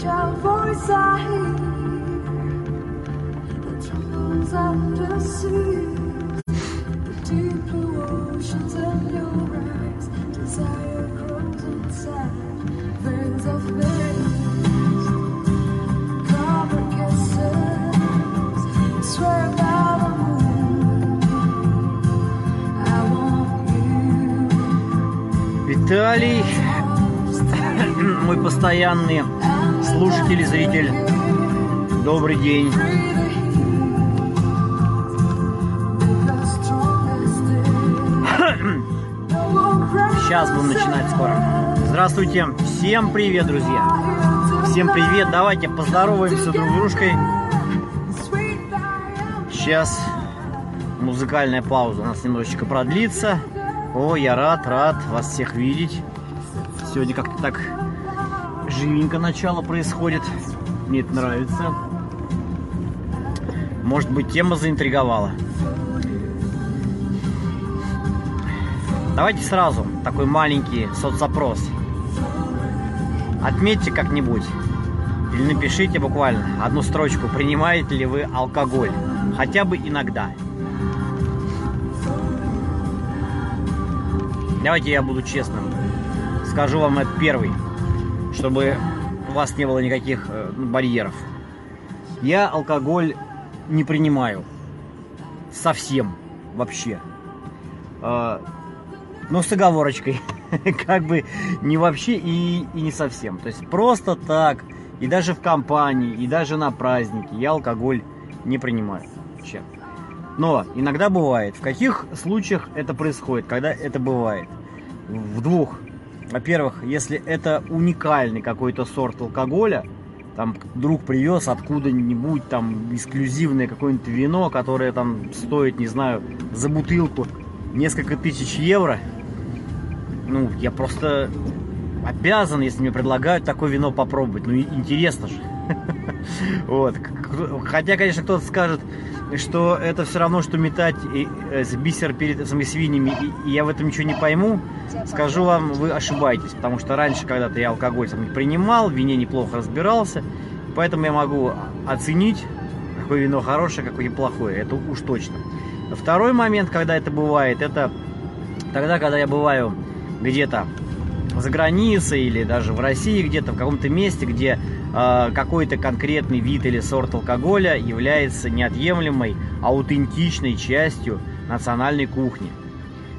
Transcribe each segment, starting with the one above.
A fragile voice I hear that trembles under seas. The deep blue oceans in your eyes. Desire grows inside. Veins of veins. Cover kisses. Swear by the moon. I want you. Виталий, мой постоянный слушатель и зритель. Добрый день. Сейчас будем начинать скоро. Здравствуйте. Всем привет, друзья. Всем привет. Давайте поздороваемся друг с дружкой. Сейчас музыкальная пауза у нас немножечко продлится. О, я рад, рад вас всех видеть. Сегодня как-то так живенько начало происходит. Мне это нравится. Может быть, тема заинтриговала. Давайте сразу такой маленький соцопрос. Отметьте как-нибудь или напишите буквально одну строчку, принимаете ли вы алкоголь. Хотя бы иногда. Давайте я буду честным. Скажу вам это первый, чтобы у вас не было никаких э, барьеров. Я алкоголь не принимаю. Совсем. Вообще. Э, но с оговорочкой. как бы не вообще и, и не совсем. То есть просто так. И даже в компании, и даже на празднике я алкоголь не принимаю. Вообще. Но иногда бывает. В каких случаях это происходит? Когда это бывает? В двух. Во-первых, если это уникальный какой-то сорт алкоголя, там друг привез откуда-нибудь там эксклюзивное какое-нибудь вино, которое там стоит, не знаю, за бутылку несколько тысяч евро. Ну, я просто обязан, если мне предлагают такое вино попробовать. Ну, интересно же. Вот. Хотя, конечно, кто-то скажет, что это все равно, что метать э, бисер перед этими свиньями, и я в этом ничего не пойму, скажу вам, вы ошибаетесь, потому что раньше когда-то я алкоголь сам не принимал, в вине неплохо разбирался, поэтому я могу оценить, какое вино хорошее, какое плохое, это уж точно. Второй момент, когда это бывает, это тогда, когда я бываю где-то за границей или даже в России где-то в каком-то месте, где какой-то конкретный вид или сорт алкоголя является неотъемлемой, аутентичной частью национальной кухни,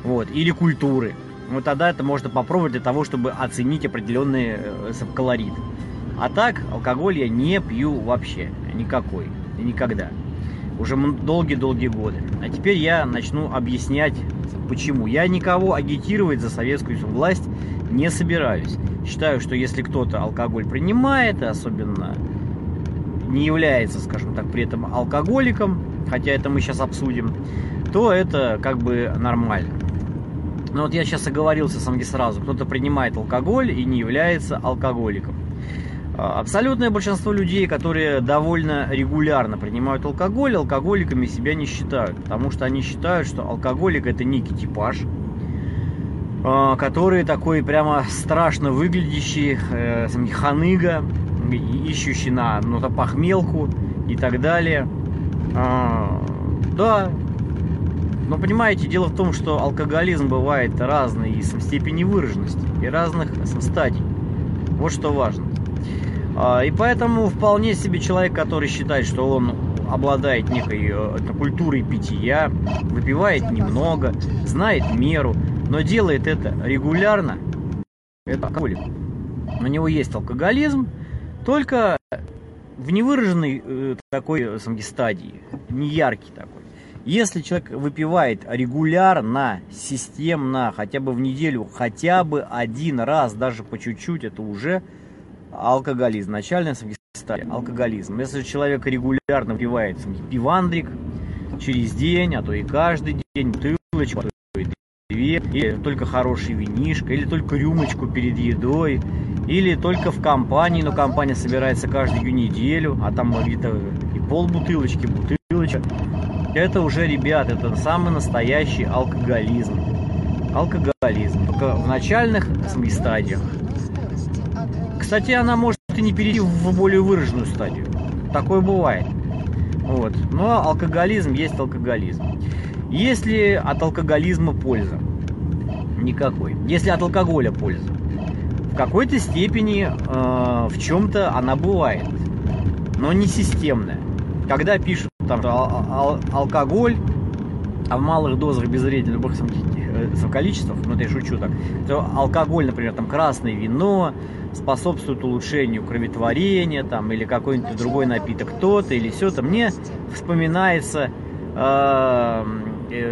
вот, или культуры. Вот тогда это можно попробовать для того, чтобы оценить определенный э, колорит. А так алкоголь я не пью вообще, никакой, и никогда. Уже долгие-долгие годы. А теперь я начну объяснять, почему. Я никого агитировать за советскую власть не собираюсь. Считаю, что если кто-то алкоголь принимает, особенно не является, скажем так, при этом алкоголиком, хотя это мы сейчас обсудим, то это как бы нормально. Но вот я сейчас оговорился сам сразу. Кто-то принимает алкоголь и не является алкоголиком. Абсолютное большинство людей, которые довольно регулярно принимают алкоголь, алкоголиками себя не считают. Потому что они считают, что алкоголик это некий типаж, который такой прямо страшно выглядящий, э, ханыга, ищущий на ну, на похмелку и так далее. А, да, но понимаете, дело в том, что алкоголизм бывает разной и степени выраженности, и разных стадий. Вот что важно. А, и поэтому вполне себе человек, который считает, что он обладает некой э, культурой питья, выпивает немного, знает меру, но делает это регулярно, это алкоголик. У него есть алкоголизм, только в невыраженной э, такой э, стадии, не яркий такой. Если человек выпивает регулярно, системно, хотя бы в неделю, хотя бы один раз, даже по чуть-чуть, это уже алкоголизм. Начальная стадия – алкоголизм. Если человек регулярно выпивает пивандрик через день, а то и каждый день, бутылочку, или только хороший винишко, или только рюмочку перед едой, или только в компании, но компания собирается каждую неделю, а там где-то и пол бутылочки, бутылочка. Это уже, ребят, это самый настоящий алкоголизм. Алкоголизм. Только в начальных стадиях. Кстати, она может и не перейти в более выраженную стадию. Такое бывает. Вот. Но алкоголизм есть алкоголизм. Есть ли от алкоголизма польза? Никакой. Если от алкоголя польза? В какой-то степени, э, в чем-то она бывает, но не системная. Когда пишут там ал- ал- алкоголь, а в малых дозах без любых э, количествах, ну это я шучу так, то алкоголь, например, там красное вино способствует улучшению кроветворения, там, или какой-нибудь другой напиток то-то, или все-то, мне вспоминается э,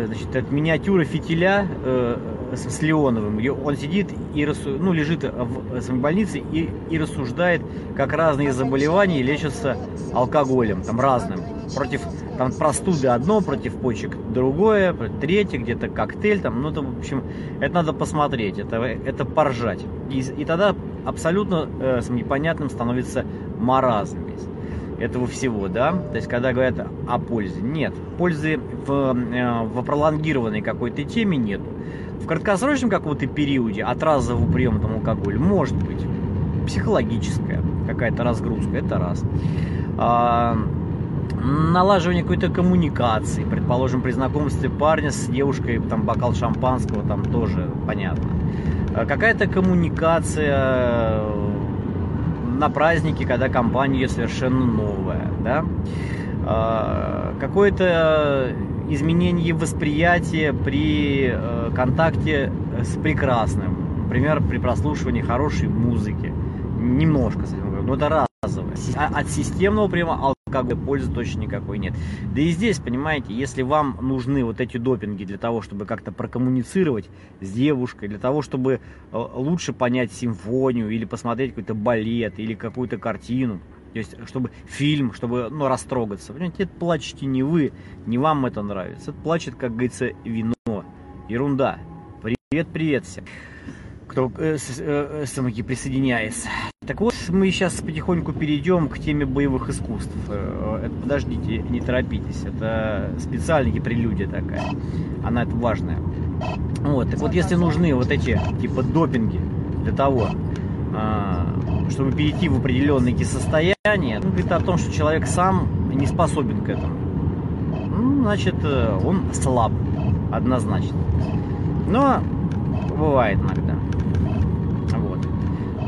значит, от миниатюра фитиля э, с, Леоновым. Он сидит и рассу... ну, лежит в больнице и, и рассуждает, как разные заболевания лечатся алкоголем, там разным. Против там простуды одно, против почек другое, третье, где-то коктейль, там, ну, это, в общем, это надо посмотреть, это, это поржать. И, и тогда абсолютно э, непонятным становится маразм весь этого всего, да, то есть когда говорят о пользе, нет, пользы в, э, в пролонгированной какой-то теме нету. В краткосрочном каком-то периоде от разового приема там алкоголя может быть психологическая какая-то разгрузка, это раз. А, налаживание какой-то коммуникации, предположим, при знакомстве парня с девушкой, там бокал шампанского, там тоже понятно. А какая-то коммуникация э, на празднике, когда компания совершенно новая, да. А, какое-то изменение восприятия при э, контакте с прекрасным, например, при прослушивании хорошей музыки, немножко, но это разовое. А от системного приема алкоголя пользы точно никакой нет. Да и здесь, понимаете, если вам нужны вот эти допинги для того, чтобы как-то прокоммуницировать с девушкой, для того, чтобы э, лучше понять симфонию или посмотреть какой-то балет или какую-то картину, то есть, чтобы фильм, чтобы, ну, растрогаться. Понимаете, это плачете не вы, не вам это нравится. Это плачет, как говорится, вино. Ерунда. Привет, привет всем, кто э, э, с, присоединяется. Так вот, мы сейчас потихоньку перейдем к теме боевых искусств. Э, это, подождите, не торопитесь. Это специальная прелюдия такая. Она это важная. Вот, так вот, если нужны вот эти, типа, допинги для того, а, чтобы перейти в определенные состояния, ну, говорит о том, что человек сам не способен к этому. Ну, значит, э, он слаб, однозначно. Но бывает иногда.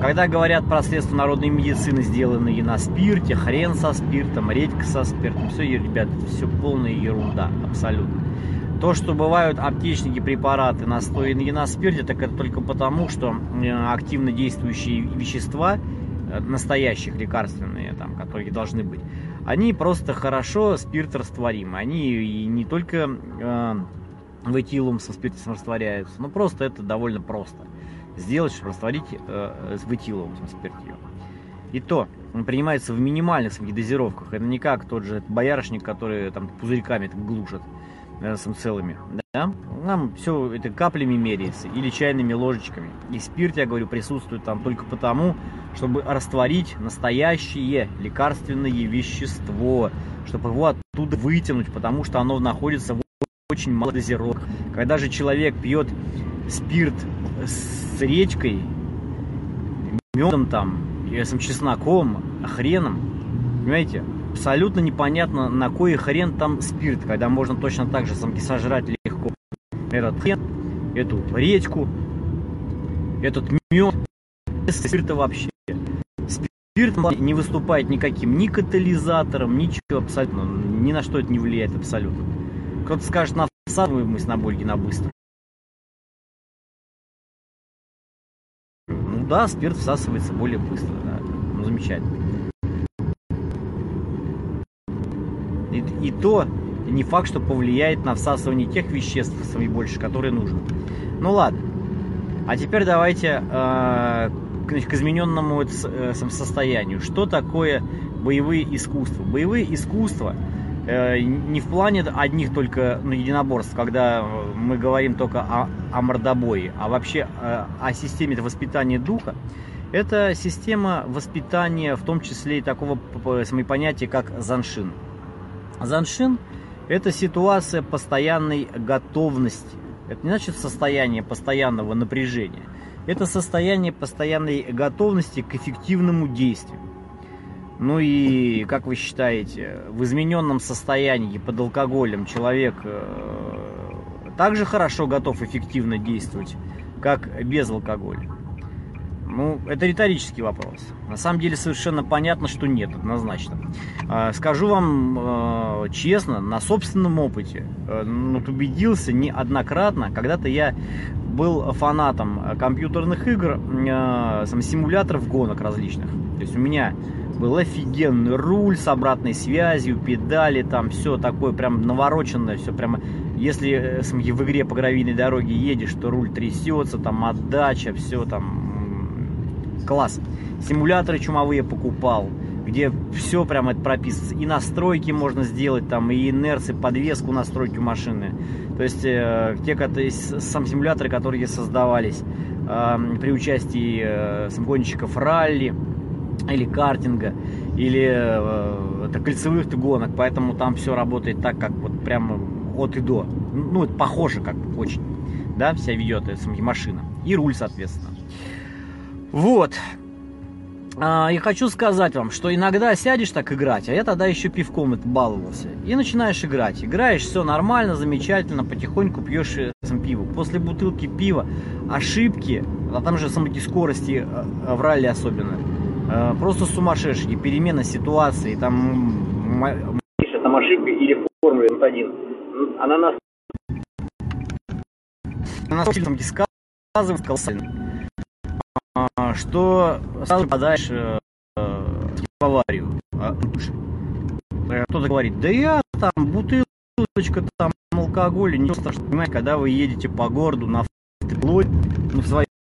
Когда говорят про средства народной медицины, сделанные на спирте, хрен со спиртом, редька со спиртом, все, ребят, все полная ерунда, абсолютно. То, что бывают аптечники препараты, настоянные на спирте, так это только потому, что э, активно действующие вещества, э, настоящих лекарственные, там, которые должны быть, они просто хорошо спирторастворимы. Они не только э, в этилум со спиртом растворяются, но просто это довольно просто сделать, чтобы растворить э, в этиловом спирте. И то принимается в минимальных дозировках. Это не как тот же боярышник, который там пузырьками так глушат целыми, да, нам все это каплями меряется или чайными ложечками. И спирт, я говорю, присутствует там только потому, чтобы растворить настоящее лекарственное вещество, чтобы его оттуда вытянуть, потому что оно находится в очень малых дозировках. Когда же человек пьет спирт с речкой, медом там, с чесноком, хреном, понимаете, абсолютно непонятно, на кой хрен там спирт, когда можно точно так же самки сожрать легко этот хрен, эту редьку, этот мед, спирта вообще. Спирт не выступает никаким ни катализатором, ничего абсолютно, ни на что это не влияет абсолютно. Кто-то скажет, на всасываемость на бульги на быстро. Да, спирт всасывается более быстро, да. Ну замечательно. И, и то, не факт, что повлияет на всасывание тех веществ самые больше, которые нужны. Ну ладно. А теперь давайте э, к измененному э, состоянию. Что такое боевые искусства? Боевые искусства э, не в плане одних только ну, единоборств, когда мы говорим только о, о мордобое, а вообще э, о системе воспитания духа. Это система воспитания, в том числе и такого понятия, как заншин. Заншин – это ситуация постоянной готовности. Это не значит состояние постоянного напряжения. Это состояние постоянной готовности к эффективному действию. Ну и, как вы считаете, в измененном состоянии под алкоголем человек э, также хорошо готов эффективно действовать, как без алкоголя? Ну, это риторический вопрос. На самом деле совершенно понятно, что нет, однозначно. А, скажу вам э, честно, на собственном опыте, э, ну, убедился неоднократно, когда-то я был фанатом компьютерных игр, э, симуляторов гонок различных. То есть у меня был офигенный руль с обратной связью, педали, там все такое прям навороченное, все прямо, если в игре по гравийной дороге едешь, то руль трясется, там отдача, все там класс. Симуляторы чумовые покупал, где все прям это прописано. И настройки можно сделать там, и инерции, подвеску настроить у машины. То есть э, те, которые, сам симуляторы, которые создавались э, при участии э, гонщиков ралли или картинга, или э, это кольцевых гонок, поэтому там все работает так, как вот прямо от и до. Ну, это похоже как очень, да, вся ведет эта машина. И руль, соответственно. Вот. А, и хочу сказать вам, что иногда сядешь так играть, а я тогда еще пивком это баловался. И начинаешь играть. Играешь, все нормально, замечательно, потихоньку пьешь э, пиво. После бутылки пива ошибки, а там же самые скорости э, в ралли особенно, просто сумасшедшие, перемена ситуации, там... Там ошибка или формуле 1. Она нас... Она нас там дисказывает колоссально. А, что сразу попадаешь э, в аварию. А, кто-то говорит, да я там бутылочка, там алкоголь, ничего страшного. Понимаете, когда вы едете по городу на автоплоть, ну, в своей